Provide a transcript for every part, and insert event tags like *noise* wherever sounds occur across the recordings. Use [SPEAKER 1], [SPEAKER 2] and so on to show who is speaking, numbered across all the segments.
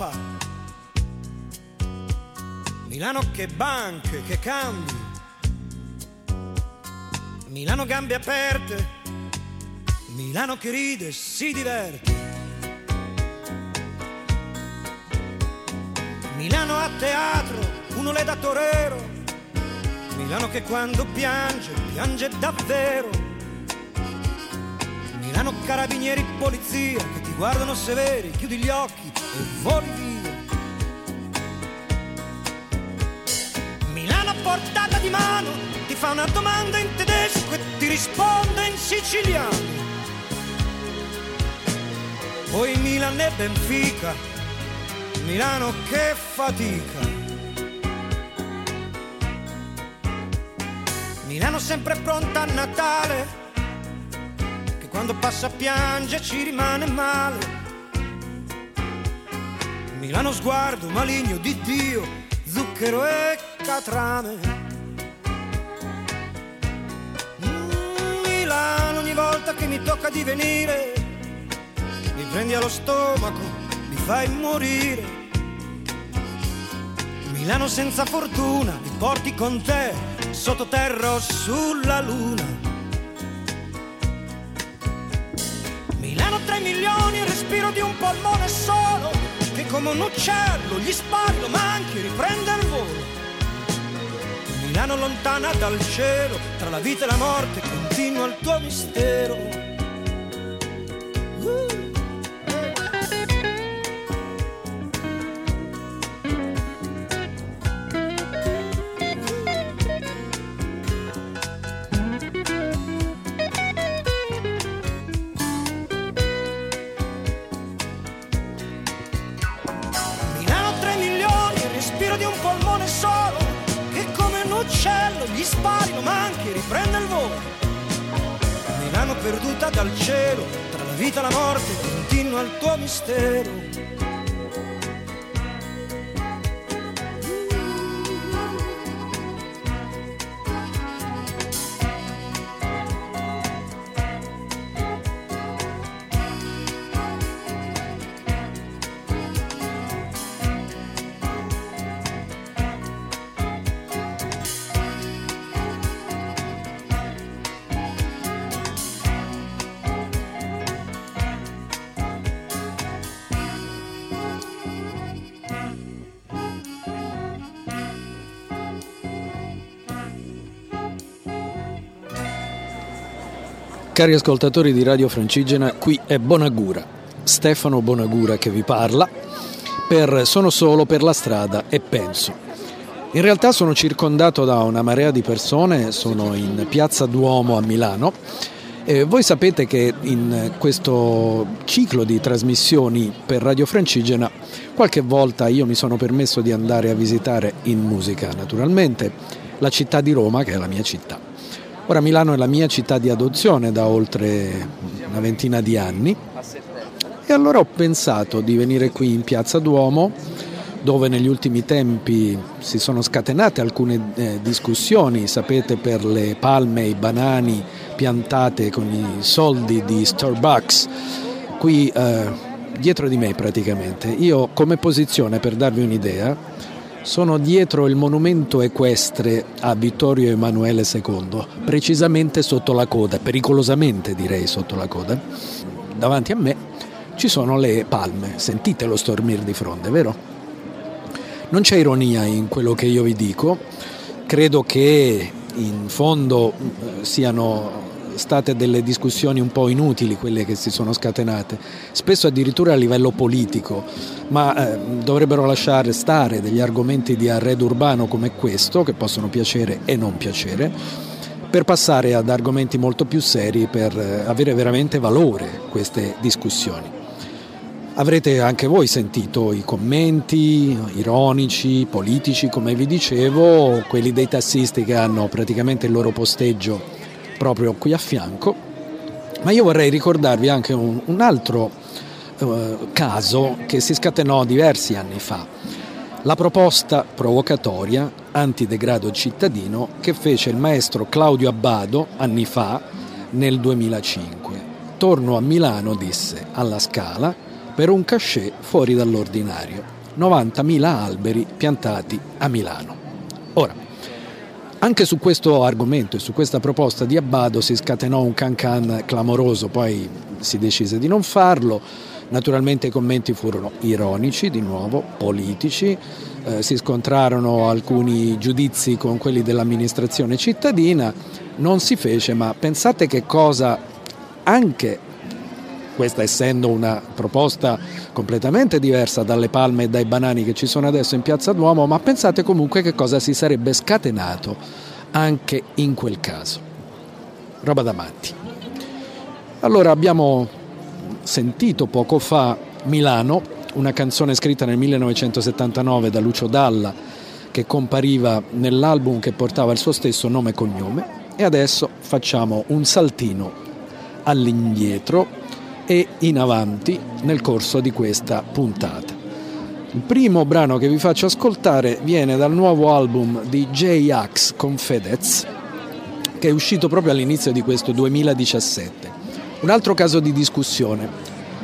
[SPEAKER 1] all'Europa. Milano che banche, che cambi. Milano gambe aperte. Milano che ride si diverte. Milano a teatro, uno le da torero. Milano che quando piange, piange davvero. Milano carabinieri polizia che ti guardano severi, chiudi gli occhi e voli via. Milano a portata di mano ti fa una domanda in tedesco e ti risponde in siciliano. Poi Milan e Benfica, Milano che fatica. Milano sempre pronta a Natale che quando passa piange ci rimane male. Milano sguardo maligno di Dio, zucchero e catrame. Mm, Milano ogni volta che mi tocca di venire, mi prendi allo stomaco, mi fai morire. Milano senza fortuna, mi porti con te, sottoterra o sulla luna. Milano 3 milioni, il respiro di un polmone solo, come un uccello gli spari, lo manchi, riprende il volo. Milano lontana dal cielo, tra la vita e la morte, continua il tuo mistero. Perduta dal cielo, tra la vita e la morte, continua il tuo mistero.
[SPEAKER 2] Cari ascoltatori di Radio Francigena, qui è Bonagura, Stefano Bonagura che vi parla per Sono solo per la strada e penso. In realtà sono circondato da una marea di persone, sono in Piazza Duomo a Milano e voi sapete che in questo ciclo di trasmissioni per Radio Francigena qualche volta io mi sono permesso di andare a visitare in musica naturalmente la città di Roma che è la mia città. Ora Milano è la mia città di adozione da oltre una ventina di anni e allora ho pensato di venire qui in Piazza Duomo dove negli ultimi tempi si sono scatenate alcune eh, discussioni, sapete, per le palme e i banani piantate con i soldi di Starbucks, qui eh, dietro di me praticamente. Io come posizione, per darvi un'idea, sono dietro il monumento equestre a Vittorio Emanuele II, precisamente sotto la coda, pericolosamente direi sotto la coda. Davanti a me ci sono le palme, sentite lo stormir di fronte, vero? Non c'è ironia in quello che io vi dico, credo che in fondo siano state delle discussioni un po' inutili quelle che si sono scatenate, spesso addirittura a livello politico, ma eh, dovrebbero lasciare stare degli argomenti di arredo urbano come questo, che possono piacere e non piacere, per passare ad argomenti molto più seri, per eh, avere veramente valore queste discussioni. Avrete anche voi sentito i commenti ironici, politici, come vi dicevo, quelli dei tassisti che hanno praticamente il loro posteggio proprio qui a fianco, ma io vorrei ricordarvi anche un, un altro eh, caso che si scatenò diversi anni fa, la proposta provocatoria antidegrado cittadino che fece il maestro Claudio Abbado anni fa nel 2005. Torno a Milano, disse, alla Scala, per un cachet fuori dall'ordinario. 90.000 alberi piantati a Milano. Ora, anche su questo argomento e su questa proposta di Abbado si scatenò un cancan clamoroso, poi si decise di non farlo. Naturalmente i commenti furono ironici, di nuovo, politici, eh, si scontrarono alcuni giudizi con quelli dell'amministrazione cittadina, non si fece, ma pensate che cosa anche questa essendo una proposta completamente diversa dalle palme e dai banani che ci sono adesso in Piazza Duomo, ma pensate comunque che cosa si sarebbe scatenato anche in quel caso. Roba da matti. Allora abbiamo sentito poco fa Milano, una canzone scritta nel 1979 da Lucio Dalla che compariva nell'album che portava il suo stesso nome e cognome e adesso facciamo un saltino all'indietro e in avanti nel corso di questa puntata. Il primo brano che vi faccio ascoltare viene dal nuovo album di J-Ax con Fedez, che è uscito proprio all'inizio di questo 2017. Un altro caso di discussione.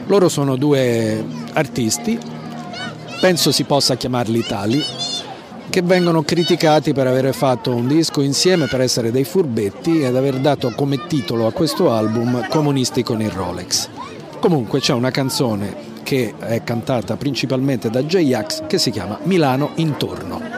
[SPEAKER 2] Loro sono due artisti, penso si possa chiamarli tali, che vengono criticati per aver fatto un disco insieme, per essere dei furbetti ed aver dato come titolo a questo album Comunisti con il Rolex. Comunque c'è una canzone che è cantata principalmente da J-Ax che si chiama Milano intorno.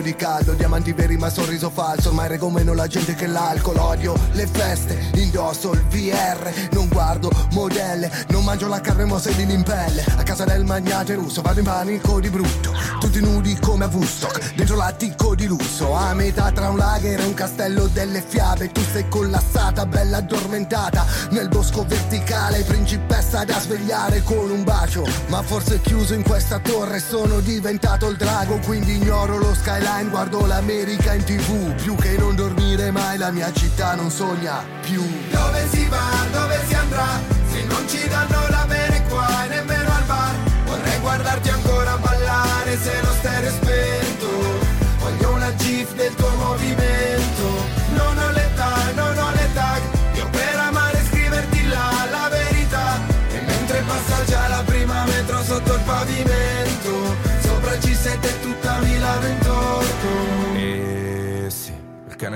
[SPEAKER 3] Di caldo Diamanti veri ma sorriso falso Ormai rego meno la gente che l'alcol Odio le feste, indosso il VR Non guardo modelle Non mangio la carne mo sedili in pelle A casa del magnate russo Vado in panico di brutto Tutti nudi come a Woodstock Dentro l'attico di lusso A metà tra un lager e un castello delle fiabe Tu sei collassata, bella addormentata Nel bosco verticale Principessa da svegliare con un bacio Ma forse chiuso in questa torre Sono diventato il drago Quindi ignoro lo skyline Guardo l'America in tv Più che non dormire mai La mia città non sogna più.
[SPEAKER 4] Dove si va, dove si andrà? Se non ci danno da bere qua e nemmeno al bar Vorrei guardarti ancora ballare se lo stereo è Voglio una gif del tuo movimento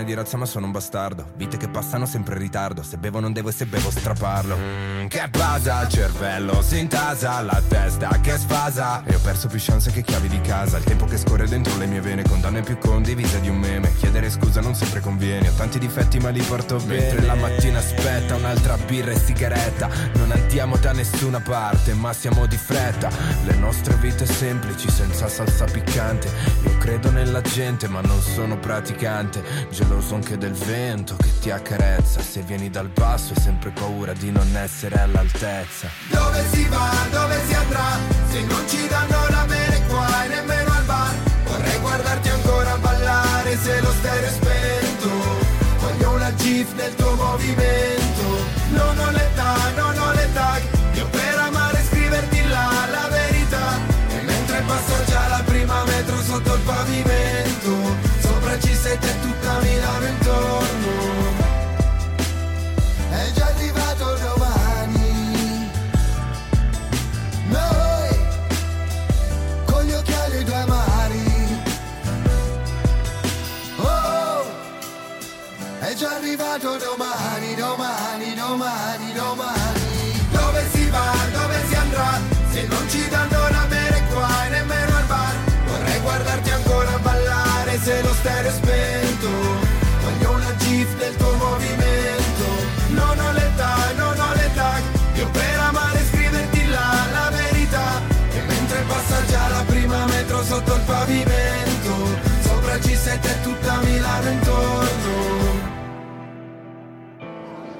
[SPEAKER 5] di razza ma sono un bastardo. Vite che passano sempre in ritardo. Se bevo non devo e se bevo straparlo. Mm, Che basa, il cervello si intasa La testa che sfasa. E ho perso più chance che chiavi di casa. Il tempo che scorre dentro le mie vene Condanne più condivise di un meme. Chiedere scusa non sempre conviene. Ho tanti difetti ma li porto bene. Mentre la mattina aspetta un'altra birra e sigaretta. Non andiamo da nessuna parte ma siamo di fretta. Le nostre vite semplici senza salsa piccante. Io credo nella gente ma non sono praticante Geloso anche del vento che ti accarezza. Se vieni dal basso hai sempre paura di non essere all'altezza.
[SPEAKER 4] Dove si va, dove si andrà? Se non ci danno da bere qua e nemmeno al bar Vorrei guardarti ancora ballare se lo stereo è spento Voglio una gif del tuo movimento. Non ho l'età, non ho le tag Io per amare scriverti là la verità. E mentre passa già la prima metro sotto il pavimento Sopra il C7 e tutta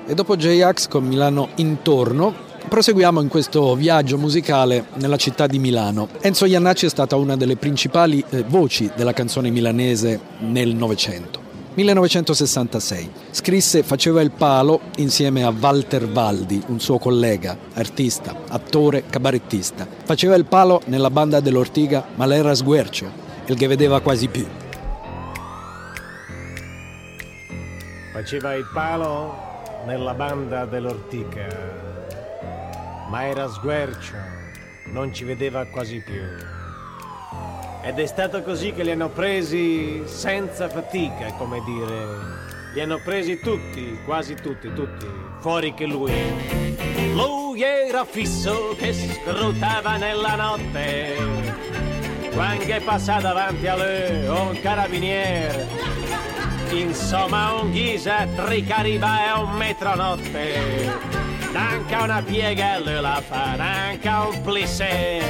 [SPEAKER 3] E
[SPEAKER 2] dopo J-Ax con Milano intorno, proseguiamo in questo viaggio musicale nella città di Milano. Enzo Iannacci è stata una delle principali eh, voci della canzone milanese nel Novecento. 1966. Scrisse Faceva il palo insieme a Walter Valdi, un suo collega, artista, attore, cabarettista. Faceva il palo nella banda dell'Ortiga, ma l'era sguercio, il che vedeva quasi più.
[SPEAKER 6] Faceva il palo nella banda dell'Ortica, ma era sguercio, non ci vedeva quasi più. Ed è stato così che li hanno presi senza fatica, come dire. Li hanno presi tutti, quasi tutti, tutti, fuori che lui. Lui era fisso che scrutava nella notte. Quando passa davanti a lui un carabiniere. Insomma un ghisa, tricariba e un metronotte. Anche una piega lui la fa, anche un plissé.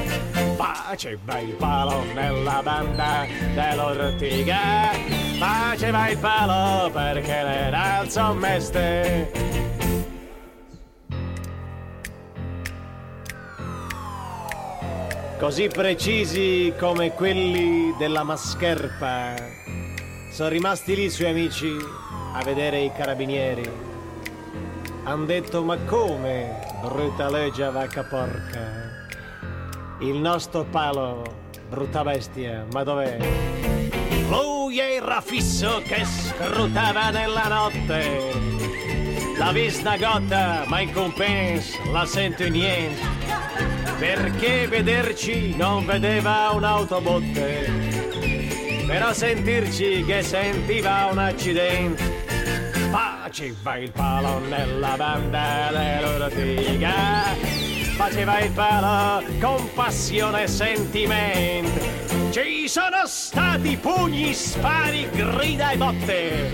[SPEAKER 6] Faceva il palo nella banda dell'Ortiga. Faceva il palo perché era il meste. Così precisi come quelli della mascherpa. Sono rimasti lì i suoi amici a vedere i carabinieri. Han detto ma come, brutta legge vacca porca. Il nostro palo, brutta bestia, ma dov'è? Lui era fisso che scrutava nella notte. La vista gotta, ma in compenso la sento niente. Perché vederci non vedeva un'autobotte. Però sentirci che sentiva un accidente. Faceva il palo nella banda dell'ortiga. Faceva il palo con passione e sentimento. Ci sono stati pugni, spari, grida e botte.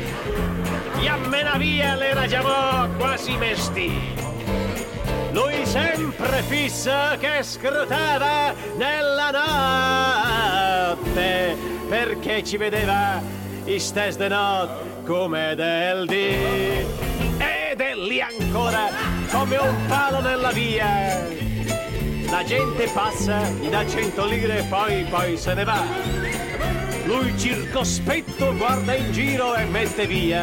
[SPEAKER 6] Yammena via l'era già quasi mesti. Lui sempre fisso che scrutava nella notte perché ci vedeva i stes de notte come del dì ed è lì ancora come un palo nella via. La gente passa gli dà cento lire e poi poi se ne va. Lui circospetto guarda in giro e mette via.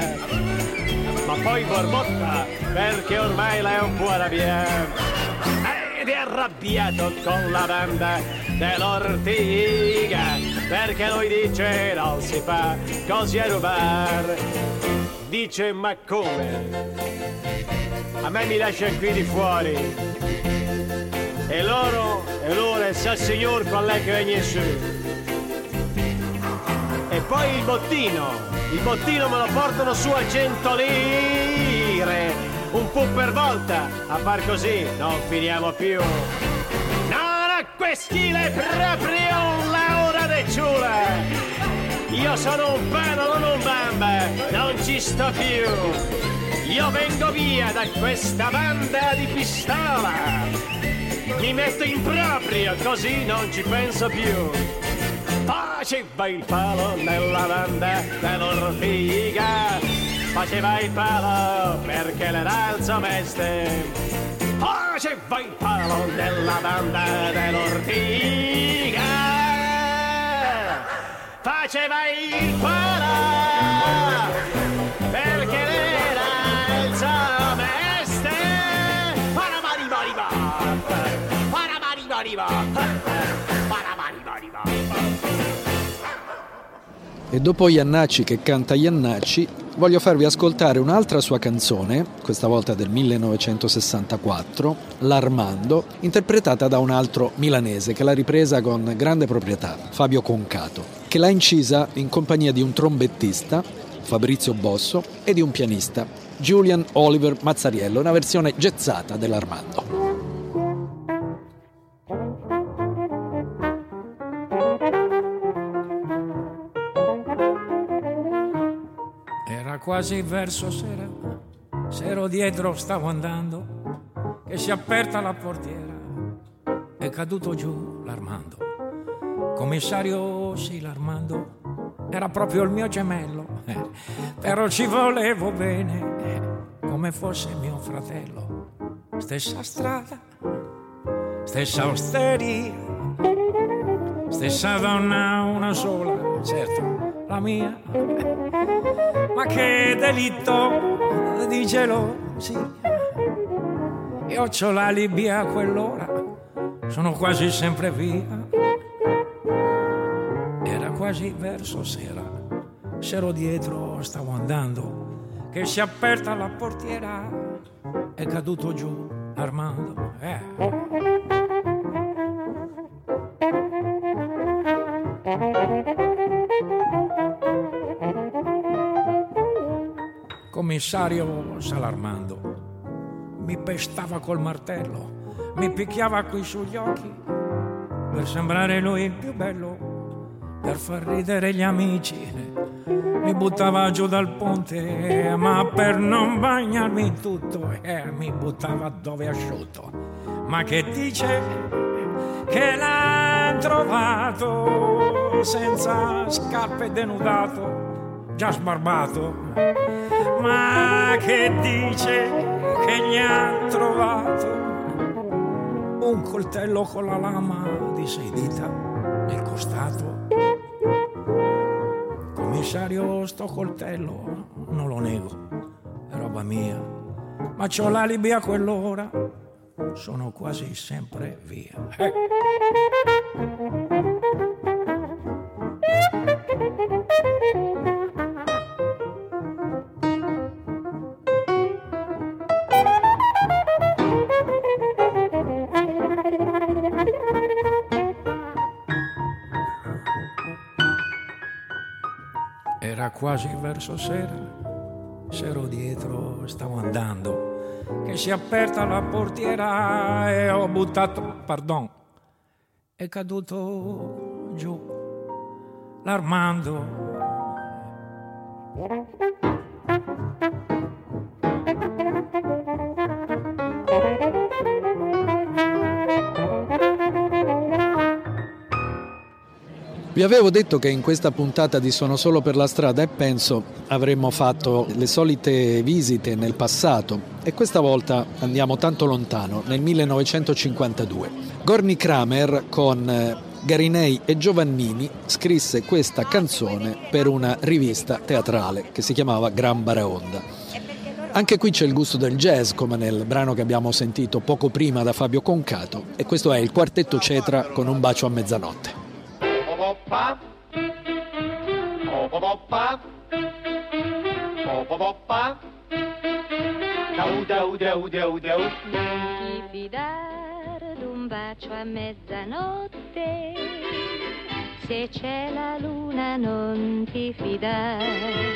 [SPEAKER 6] Ma poi borbotta perché ormai la è un po' arrabbiata ed è arrabbiato con la banda dell'ortiga perché lui dice non si fa così a rubare dice ma come? A me mi lascia qui di fuori. E loro e loro e sa signor qual è che viene su. E poi il bottino il bottino me lo portano su a 100 lire. Un po' per volta a far così non finiamo più. Quest'ile è proprio l'ora ciula. Io sono un pelo, non un bamba, non ci sto più. Io vengo via da questa banda di pistola. Mi metto in proprio, così non ci penso più. Faceva il palo nella banda dell'ortiga. Faceva il palo perché l'era il suo mestiere faceva il palo nella banda dell'ortiga. Faceva il palo perché era il suo mestiere. Paramaribariba, paramaribariba, paramaribariba.
[SPEAKER 2] E dopo Iannacci che canta Iannacci, voglio farvi ascoltare un'altra sua canzone, questa volta del 1964, L'Armando, interpretata da un altro milanese che l'ha ripresa con grande proprietà, Fabio Concato, che l'ha incisa in compagnia di un trombettista, Fabrizio Bosso, e di un pianista, Julian Oliver Mazzariello, una versione gezzata dell'Armando.
[SPEAKER 7] quasi verso sera, s'ero dietro, stavo andando, che si è aperta la portiera, è caduto giù l'Armando. Commissario, sì, l'Armando, era proprio il mio gemello, *laughs* però ci volevo bene, come fosse mio fratello. Stessa strada, stessa osteria, stessa donna, una sola, certo, la mia ma che delitto di gelosia. Io ho l'alibi a quell'ora, sono quasi sempre via. Quasi verso sera, s'ero dietro, stavo andando, che si è aperta la portiera, è caduto giù Armando. Eh. commissario Salarmando. Mi pestava col martello, mi picchiava qui sugli occhi per sembrare lui il più bello, per far ridere gli amici. Mi buttava giù dal ponte, ma per non bagnarmi tutto, eh, mi buttava dove asciutto. Ma che dice che l'ha trovato senza scarpe denudato, già sbarbato ma che dice che gli ha trovato un coltello con la lama di sei dita nel costato. Commissario, sto coltello non lo nego, è roba mia, ma c'ho l'alibi a quell'ora, sono quasi sempre via. Eh. Quasi verso sera, s'ero dietro, stavo andando, che si è aperta la portiera e ho buttato, pardon, è caduto giù l'Armando.
[SPEAKER 2] Vi avevo detto che in questa puntata di Sono solo per la strada e penso avremmo fatto le solite visite nel passato e questa volta andiamo tanto lontano, nel 1952. Gorni Kramer con eh, Garinei e Giovannini scrisse questa canzone per una rivista teatrale che si chiamava Gran Baraonda. Anche qui c'è il gusto del jazz, come nel brano che abbiamo sentito poco prima da Fabio Concato, e questo è il quartetto Cetra con un bacio a mezzanotte.
[SPEAKER 8] Pop. Oh, pop, pop. Oh, pop, pop. Dau, dau, dau, dau, dau.
[SPEAKER 9] Non ti fidare d'un bacio a mezzanotte. Se c'è la luna non ti fidare.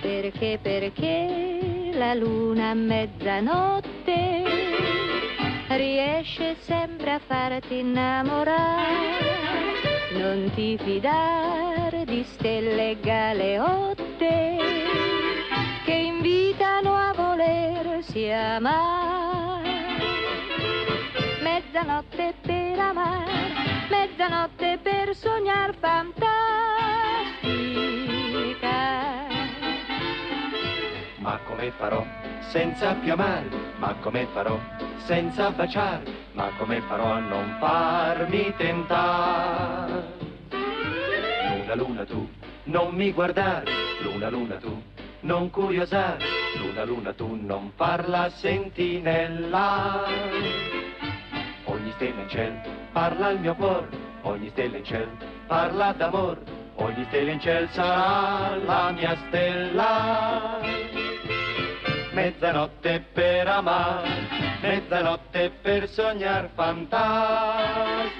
[SPEAKER 9] Perché, perché la luna a mezzanotte riesce sempre a farti innamorare non ti fidare di stelle galeotte che invitano a volersi amare. Mezzanotte per amare, mezzanotte per sognar fantastica.
[SPEAKER 8] Ma come farò senza più amare? Ma come farò senza baciare? Ma come farò a non farmi tentare? Luna, luna tu, non mi guardare, luna, luna tu, non curiosare, luna, luna tu, non farla sentinella. Ogni stella in cielo parla al mio cuore, ogni stella in cielo parla d'amor, ogni stella in cielo sarà la mia stella. Mezzanotte per amare, mezzanotte per sognar fantastica.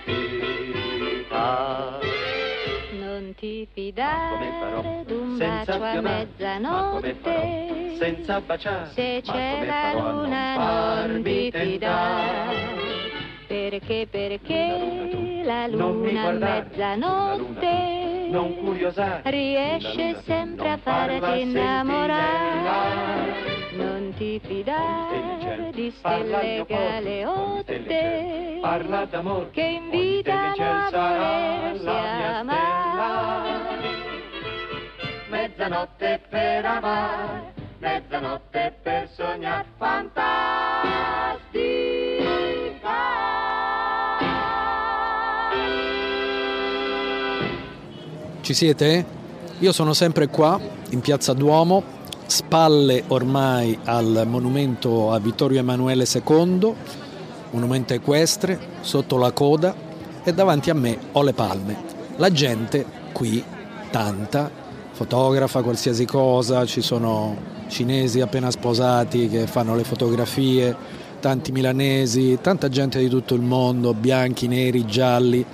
[SPEAKER 9] Non ti fidare d'un bacio a mezzanotte.
[SPEAKER 8] Senza baciare,
[SPEAKER 9] Se c'è la luna non ti fidare. Perché, perché la luna a mezzanotte
[SPEAKER 8] non curiosare,
[SPEAKER 9] riesce sempre a farti innamorare. Fidare di stelle galeotte
[SPEAKER 8] parla d'amor,
[SPEAKER 9] che invitano a volersi amare.
[SPEAKER 8] Mezzanotte per amare, mezzanotte per sognare.
[SPEAKER 2] Ci siete? Io sono sempre qua, in piazza Duomo, spalle ormai al monumento a Vittorio Emanuele II, monumento equestre, sotto la coda e davanti a me ho le palme. La gente qui, tanta, fotografa qualsiasi cosa, ci sono cinesi appena sposati che fanno le fotografie, tanti milanesi, tanta gente di tutto il mondo, bianchi, neri, gialli,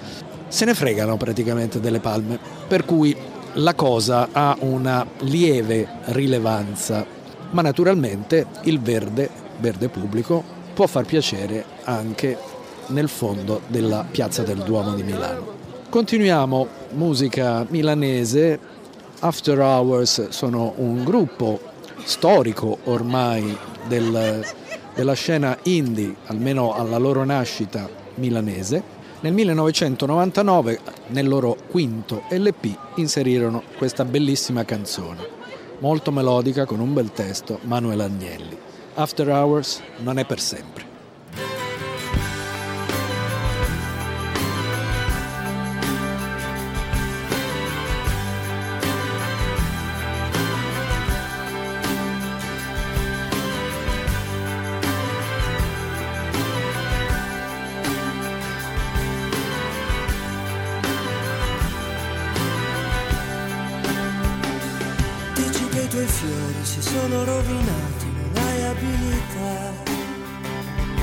[SPEAKER 2] se ne fregano praticamente delle palme, per cui la cosa ha una lieve rilevanza, ma naturalmente il verde, verde pubblico, può far piacere anche nel fondo della piazza del Duomo di Milano. Continuiamo, musica milanese, After Hours sono un gruppo storico ormai del, della scena indie, almeno alla loro nascita milanese. Nel 1999, nel loro quinto LP, inserirono questa bellissima canzone, molto melodica con un bel testo, Manuel Agnelli. After Hours non è per sempre.
[SPEAKER 10] Tuoi fiori si sono rovinati, non hai abilità.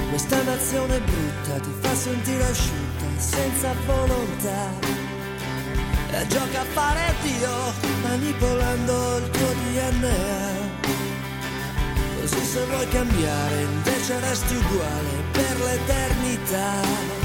[SPEAKER 10] Questa nazione brutta ti fa sentire asciutta, senza volontà. E gioca a fare Dio, manipolando il tuo DNA. Così se vuoi cambiare, invece resti uguale per l'eternità.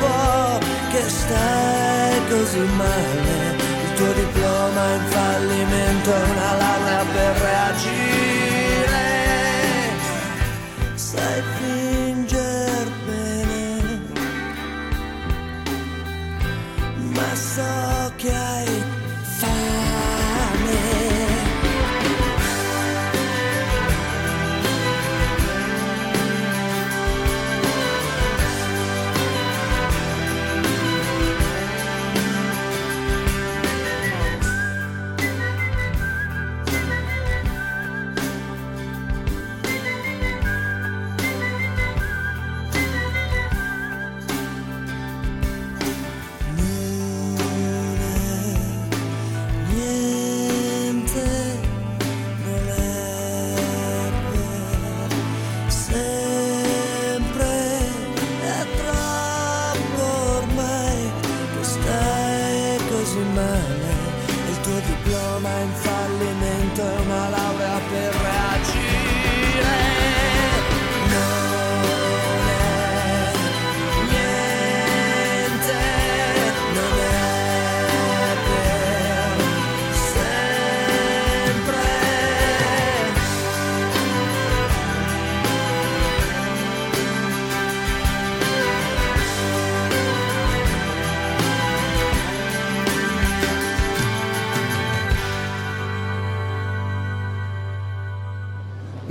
[SPEAKER 10] po' che stai così male, il tuo diploma in fallimento è una laurea per reagire, sai finger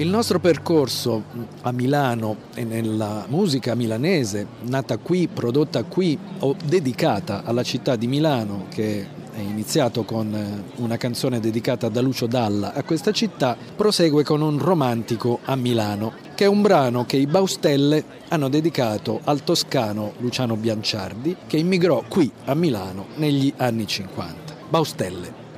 [SPEAKER 11] nostro percorso a Milano e nella musica milanese, nata qui, prodotta qui o dedicata alla città di Milano, che è iniziato con eh, una canzone dedicata da Lucio Dalla a questa città, prosegue con un romantico a Milano, che è un brano che i Baustelle hanno dedicato al toscano Luciano Bianciardi, che immigrò qui a Milano negli anni 50. Baustelle.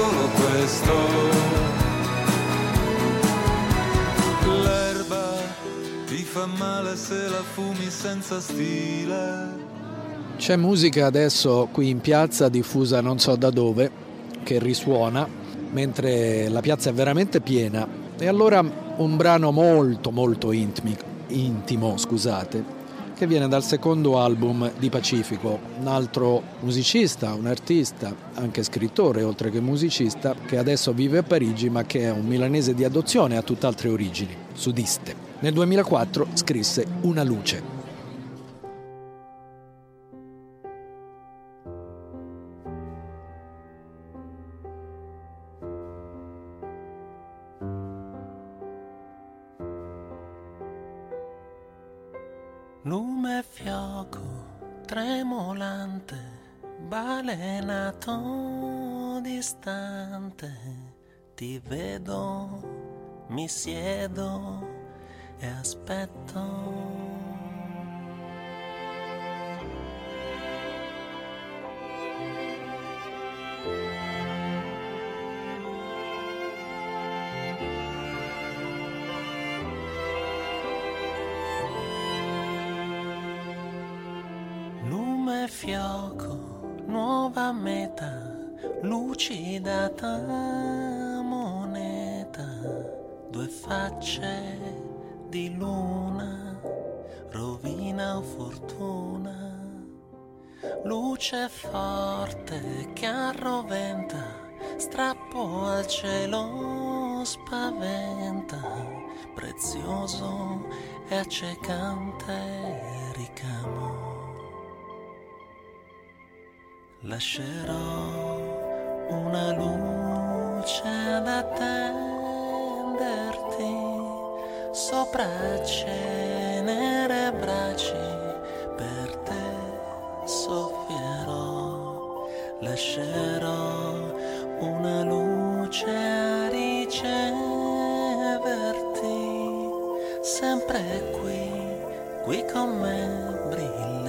[SPEAKER 12] Solo questo.
[SPEAKER 13] L'erba ti fa male se la fumi senza stile.
[SPEAKER 2] C'è musica adesso qui in piazza diffusa non so da dove che risuona mentre la piazza è veramente piena e allora un brano molto molto intimi- intimo, scusate, che viene dal secondo album di Pacifico, un altro musicista, un artista, anche scrittore oltre che musicista, che adesso vive a Parigi ma che è un milanese di adozione e ha tutt'altre origini, sudiste. Nel 2004 scrisse Una luce.
[SPEAKER 14] Distante, ti vedo, mi siedo e aspetto. Lume fioco, nuova meta, lucidata moneta, due facce di luna, rovina o fortuna, luce forte che arroventa, strappo al cielo spaventa, prezioso e accecante ricamo. Lascerò una luce ad attenderti sopra cenere bracci per te soffierò lascerò una luce a riceverti sempre qui qui con me brillerà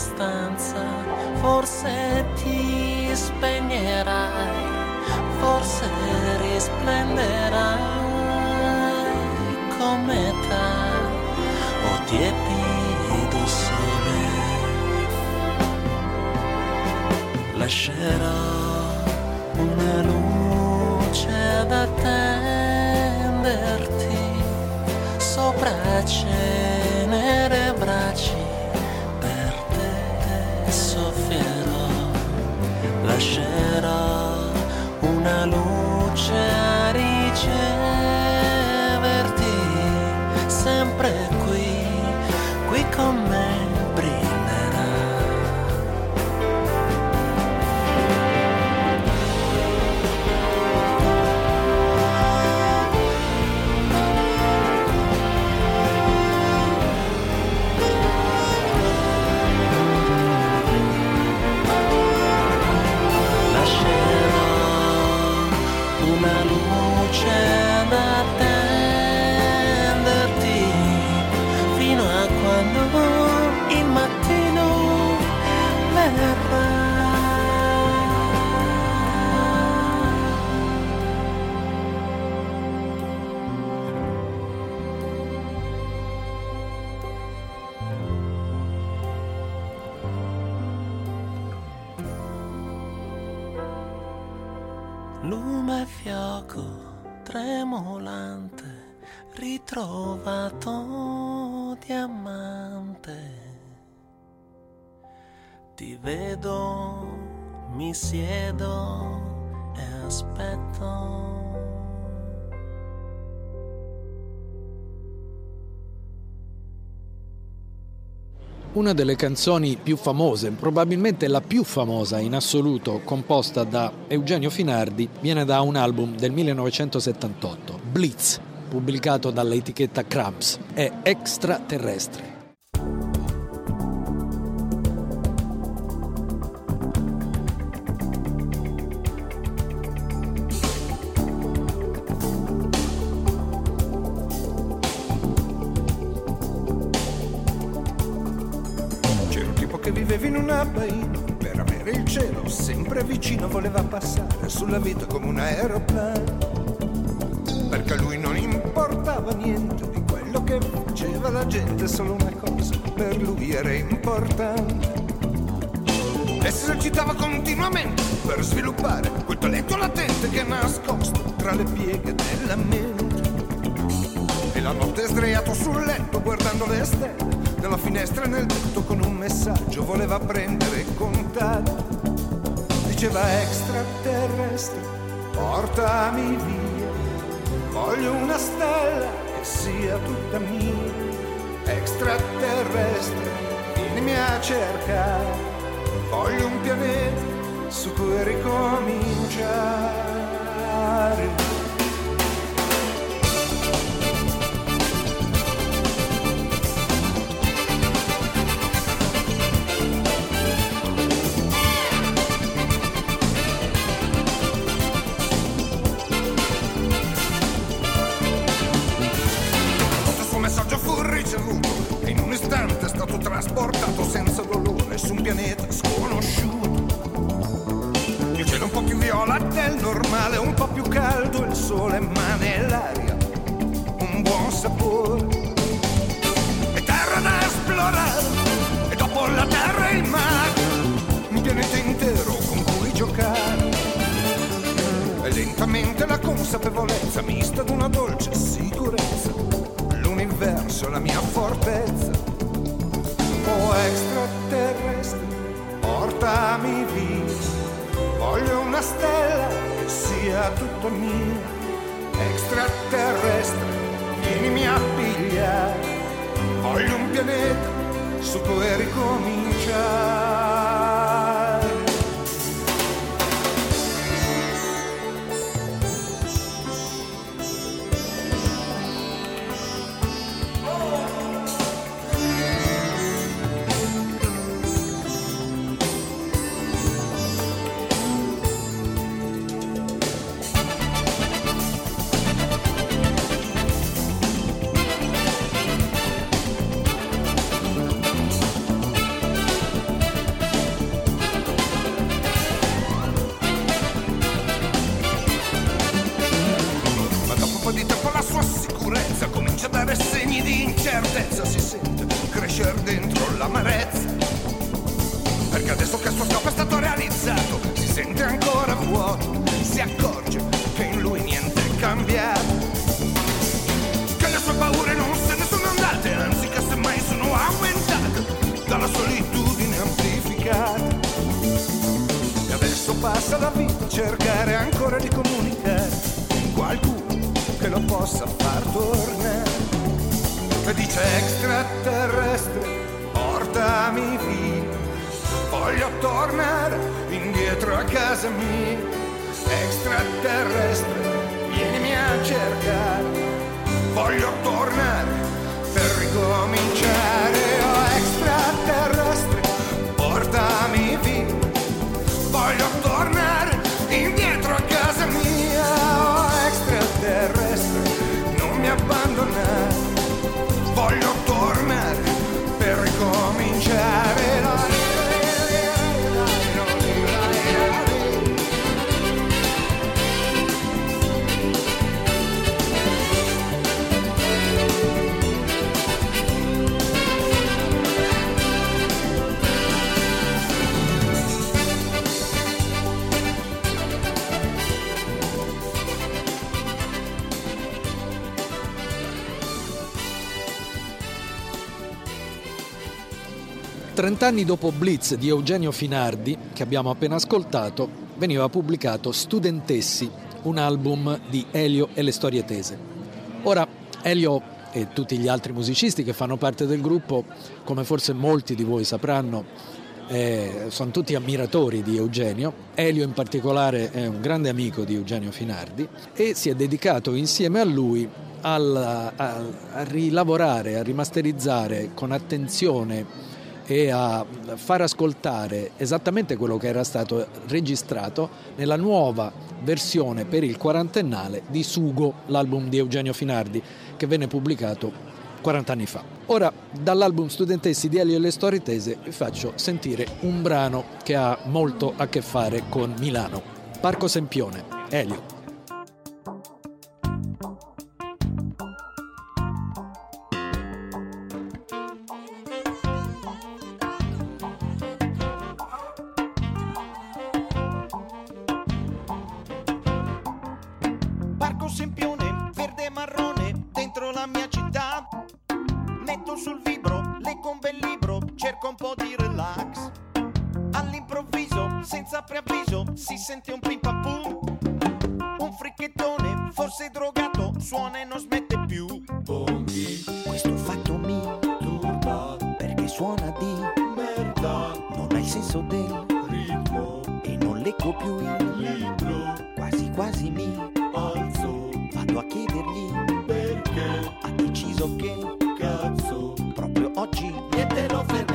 [SPEAKER 14] abbastanza forse ti spegnerai forse risplenderai come ta o tiepido sole lascerò sempre qui qui con me Una
[SPEAKER 2] delle canzoni più famose, probabilmente la più famosa in assoluto, composta da Eugenio Finardi, viene da un album del 1978, Blitz, pubblicato dall'etichetta Cramps. È extraterrestre.
[SPEAKER 15] Sempre vicino Voleva passare sulla vita come un aeroplano. Perché a lui non importava niente Di quello che faceva la gente Solo una cosa per lui era importante. E si esercitava continuamente Per sviluppare quel talento latente Che è nascosto tra le pieghe della mente. E la notte sdraiato sul letto guardando le stelle dalla finestra nel tetto con un messaggio voleva prendere contatto. Diceva extraterrestre, portami via. Voglio una stella che sia tutta mia. Extraterrestre, vienimi a cercare. Voglio un pianeta su cui ricominciare. Sole, ma nell'aria un buon sapore. E terra da esplorare, e dopo la terra e il mare, un pianeta intero con cui giocare. E lentamente la consapevolezza mista ad una dolce sicurezza. L'universo è la mia fortezza. Oh extraterrestre, portami via. Voglio una stella che sia tutta mia. Extraterrestre, vienimi a pigliare. Voglio un pianeta su cui ricominciare.
[SPEAKER 2] Trent'anni dopo Blitz di Eugenio Finardi, che abbiamo appena ascoltato, veniva pubblicato Studentessi, un album di Elio e le storie tese. Ora, Elio e tutti gli altri musicisti che fanno parte del gruppo, come forse molti di voi sapranno, eh, sono tutti ammiratori di Eugenio. Elio in particolare è un grande amico di Eugenio Finardi e si è dedicato insieme a lui al, a, a rilavorare, a rimasterizzare con attenzione e a far ascoltare esattamente quello che era stato registrato nella nuova versione per il quarantennale di Sugo, l'album di Eugenio Finardi, che venne pubblicato 40 anni fa. Ora, dall'album Studentessi di Elio e le storie tese, vi faccio sentire un brano che ha molto a che fare con Milano. Parco Sempione, Elio.
[SPEAKER 16] Senso del ritmo e non leggo più il libro. Quasi quasi mi alzo, vado a chiedergli perché ha deciso che cazzo proprio oggi
[SPEAKER 17] niente lo fermerà.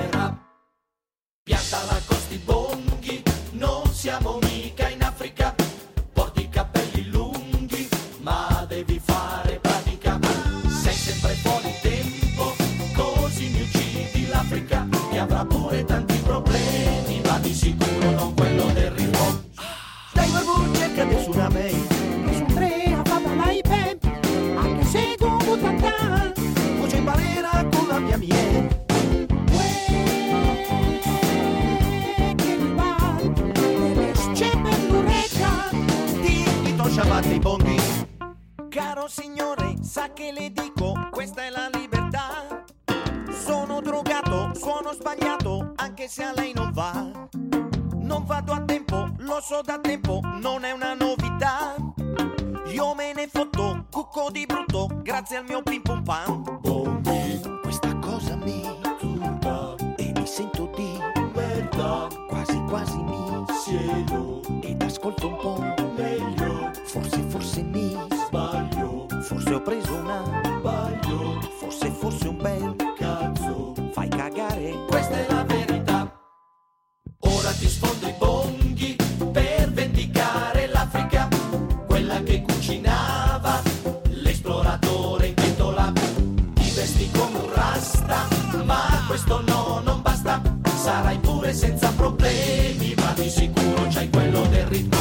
[SPEAKER 17] Ritmo.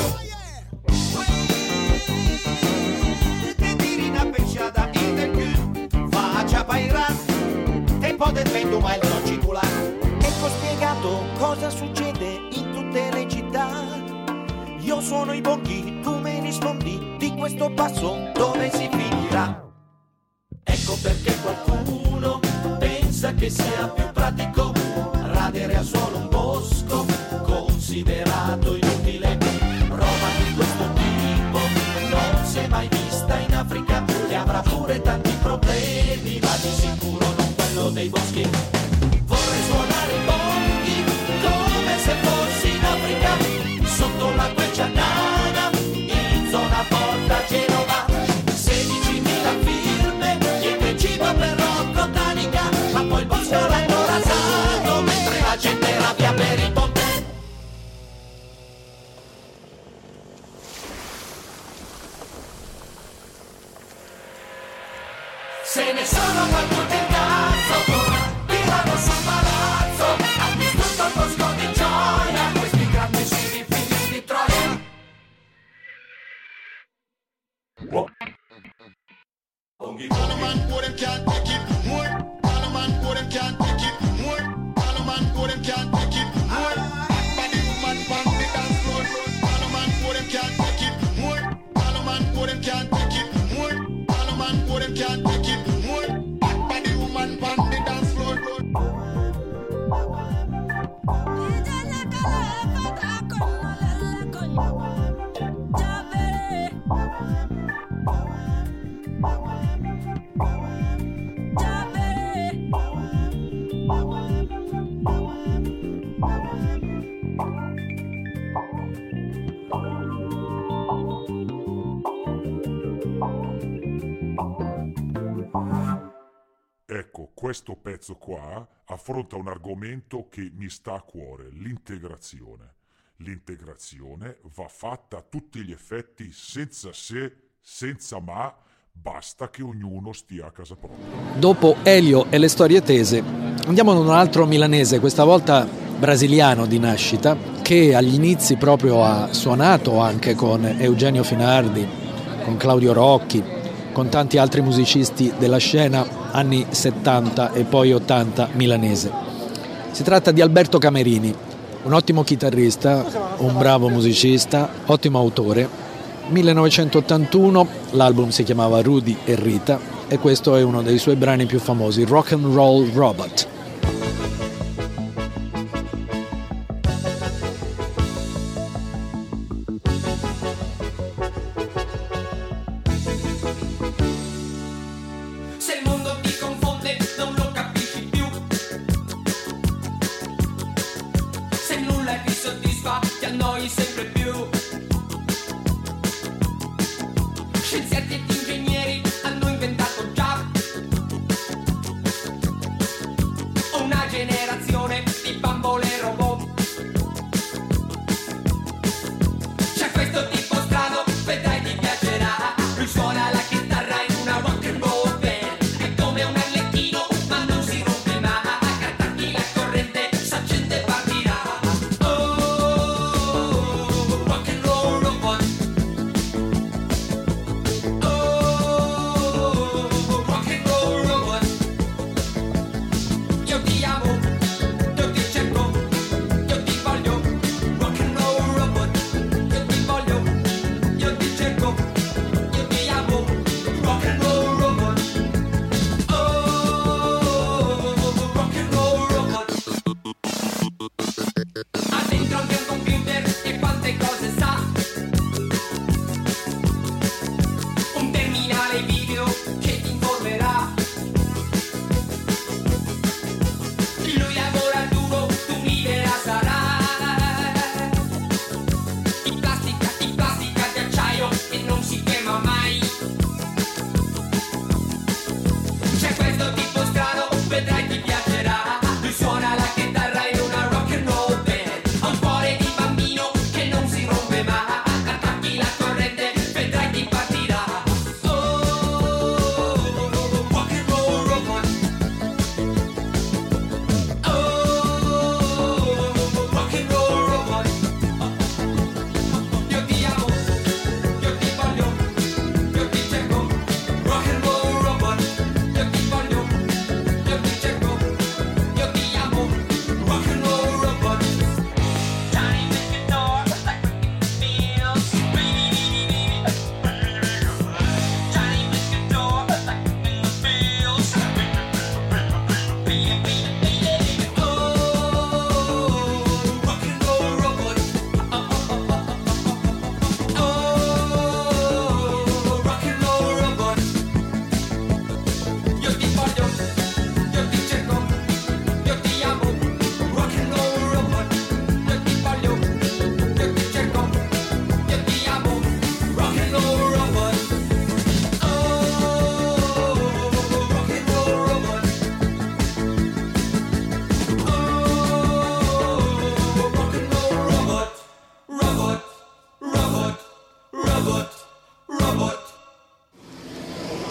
[SPEAKER 1] Te tiri una pesciata in del cul, faccia pairat, tempo del vento ma il non circolare. Ecco spiegato cosa succede in tutte le città. Io suono i bonghi, tu me rispondi di questo passo dove si finirà.
[SPEAKER 17] Ecco perché qualcuno pensa che sia più pratico radere al suolo un bosco considerato inutile. Tanti problemi, ma di sicuro non quello dei boschi.
[SPEAKER 18] people. Questo pezzo qua affronta un argomento che mi sta a cuore, l'integrazione. L'integrazione va fatta a tutti gli effetti senza se, senza ma, basta che ognuno stia a casa propria.
[SPEAKER 19] Dopo Elio e le storie tese, andiamo ad un altro milanese, questa volta brasiliano di nascita, che agli inizi proprio ha suonato anche con Eugenio Finardi, con Claudio Rocchi, con tanti altri musicisti della scena anni 70 e poi 80 milanese. Si tratta di Alberto Camerini, un ottimo chitarrista, un bravo musicista, ottimo autore. 1981 l'album si chiamava Rudy e Rita e questo è uno dei suoi brani più famosi, Rock and Roll Robot.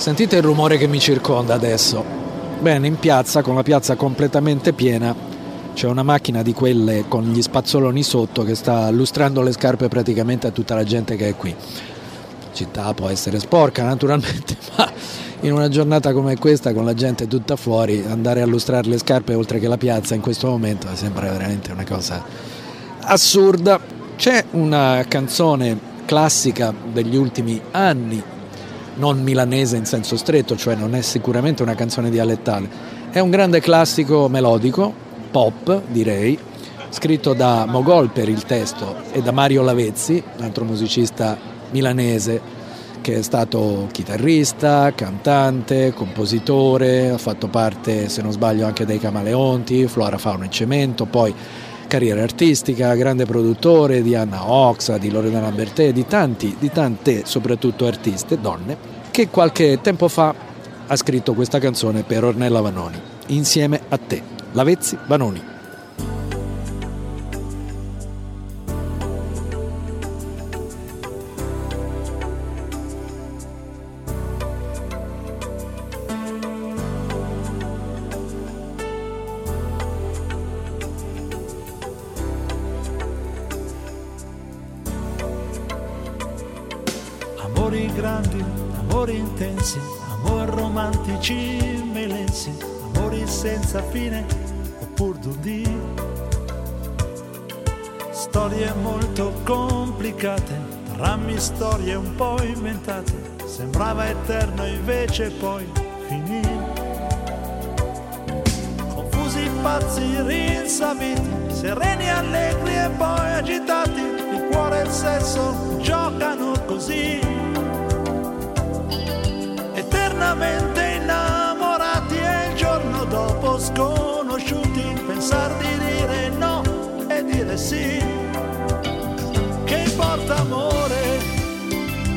[SPEAKER 19] Sentite il rumore che mi circonda adesso. Bene, in piazza, con la piazza completamente piena, c'è una macchina di quelle con gli spazzoloni sotto che sta lustrando le scarpe praticamente a tutta la gente che è qui. La città può essere sporca naturalmente, *laughs* ma in una giornata come questa, con la gente tutta fuori, andare a lustrare le scarpe oltre che la piazza in questo momento sembra veramente una cosa assurda. C'è una canzone classica degli ultimi anni non milanese in senso stretto, cioè non è sicuramente una canzone dialettale, è un grande classico melodico, pop direi, scritto da Mogol per il testo e da Mario Lavezzi, un altro musicista milanese che è stato chitarrista, cantante, compositore, ha fatto parte, se non sbaglio, anche dei Camaleonti, Flora Fauna e Cemento, poi
[SPEAKER 2] carriera artistica, grande produttore di Anna Oxa, di Loredana Bertè, di tanti, di tante soprattutto artiste, donne, che qualche tempo fa ha scritto questa canzone per Ornella Vanoni, insieme a te, Lavezzi Vanoni.
[SPEAKER 20] Amori grandi, amori intensi, amori romantici melensi, amori senza fine oppure d'udì. Storie molto complicate, drammi, storie un po' inventate, sembrava eterno invece poi finì. Confusi, pazzi, rinsaviti, sereni, allegri e poi agitati, il cuore e il sesso giocano così eternamente innamorati e il giorno dopo sconosciuti pensar di dire no e dire sì che importa amore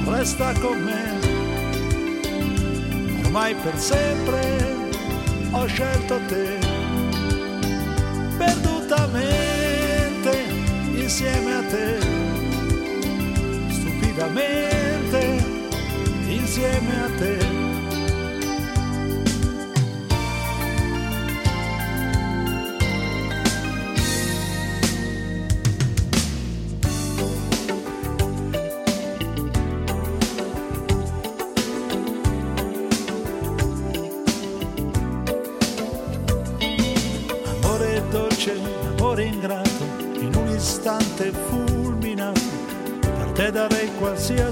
[SPEAKER 20] resta con me. Ormai per sempre ho scelto te perdutamente insieme a te. Stupidamente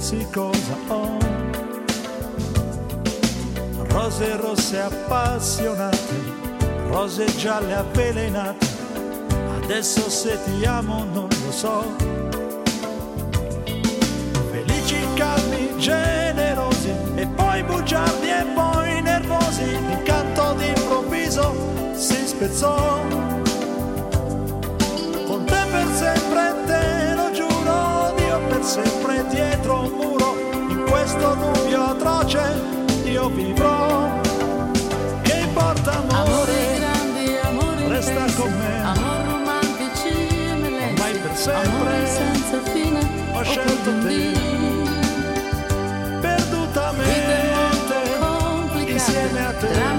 [SPEAKER 20] qualsiasi cosa ho. Rose rosse appassionate, rose gialle avvelenate, adesso se ti amo non lo so. Felici, calmi, generosi, e poi bugiardi e poi nervosi, l'incanto d'improvviso si spezzò. Io vivrò. Che importa amore,
[SPEAKER 21] grandi, amori
[SPEAKER 20] resta
[SPEAKER 21] intensi,
[SPEAKER 20] con me,
[SPEAKER 21] amor romantici melensi,
[SPEAKER 20] ormai per sempre
[SPEAKER 21] senza fine
[SPEAKER 20] ho scelto te. Perdutamente insieme a te.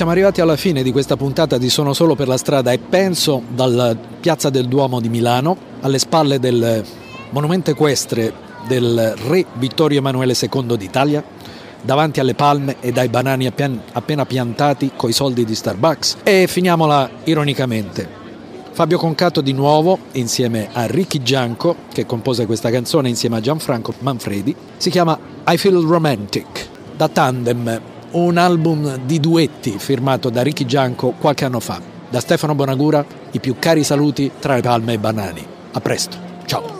[SPEAKER 2] Siamo arrivati alla fine di questa puntata di Sono solo per la strada e penso dalla piazza del Duomo di Milano alle spalle del monumento equestre del re Vittorio Emanuele II d'Italia, davanti alle palme e ai banani appena piantati coi soldi di Starbucks e finiamola ironicamente. Fabio Concato di nuovo insieme a Ricky Gianco che compose questa canzone insieme a Gianfranco Manfredi si chiama I Feel Romantic da Tandem un album di duetti firmato da Ricky Gianco qualche anno fa. Da Stefano Bonagura, i più cari saluti tra le palme e i banani. A presto, ciao!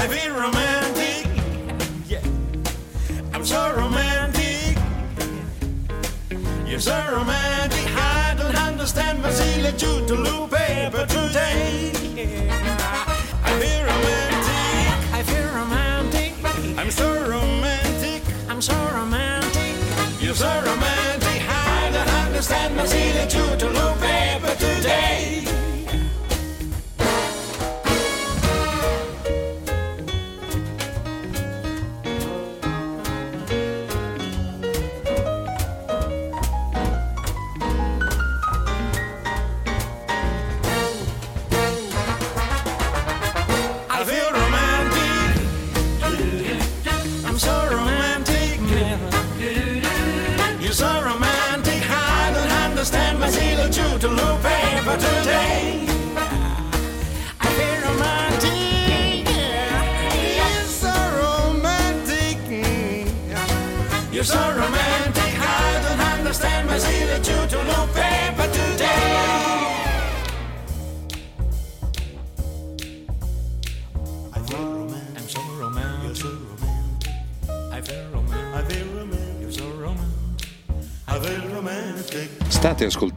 [SPEAKER 7] I've been romantic. Yeah.
[SPEAKER 22] I'm so romantic.
[SPEAKER 7] You're so romantic. I don't understand my silly you to loop paper today. I feel romantic.
[SPEAKER 22] I feel romantic.
[SPEAKER 7] I'm so romantic.
[SPEAKER 22] I'm so romantic.
[SPEAKER 7] You're so romantic. I don't understand my silly you to loop paper today.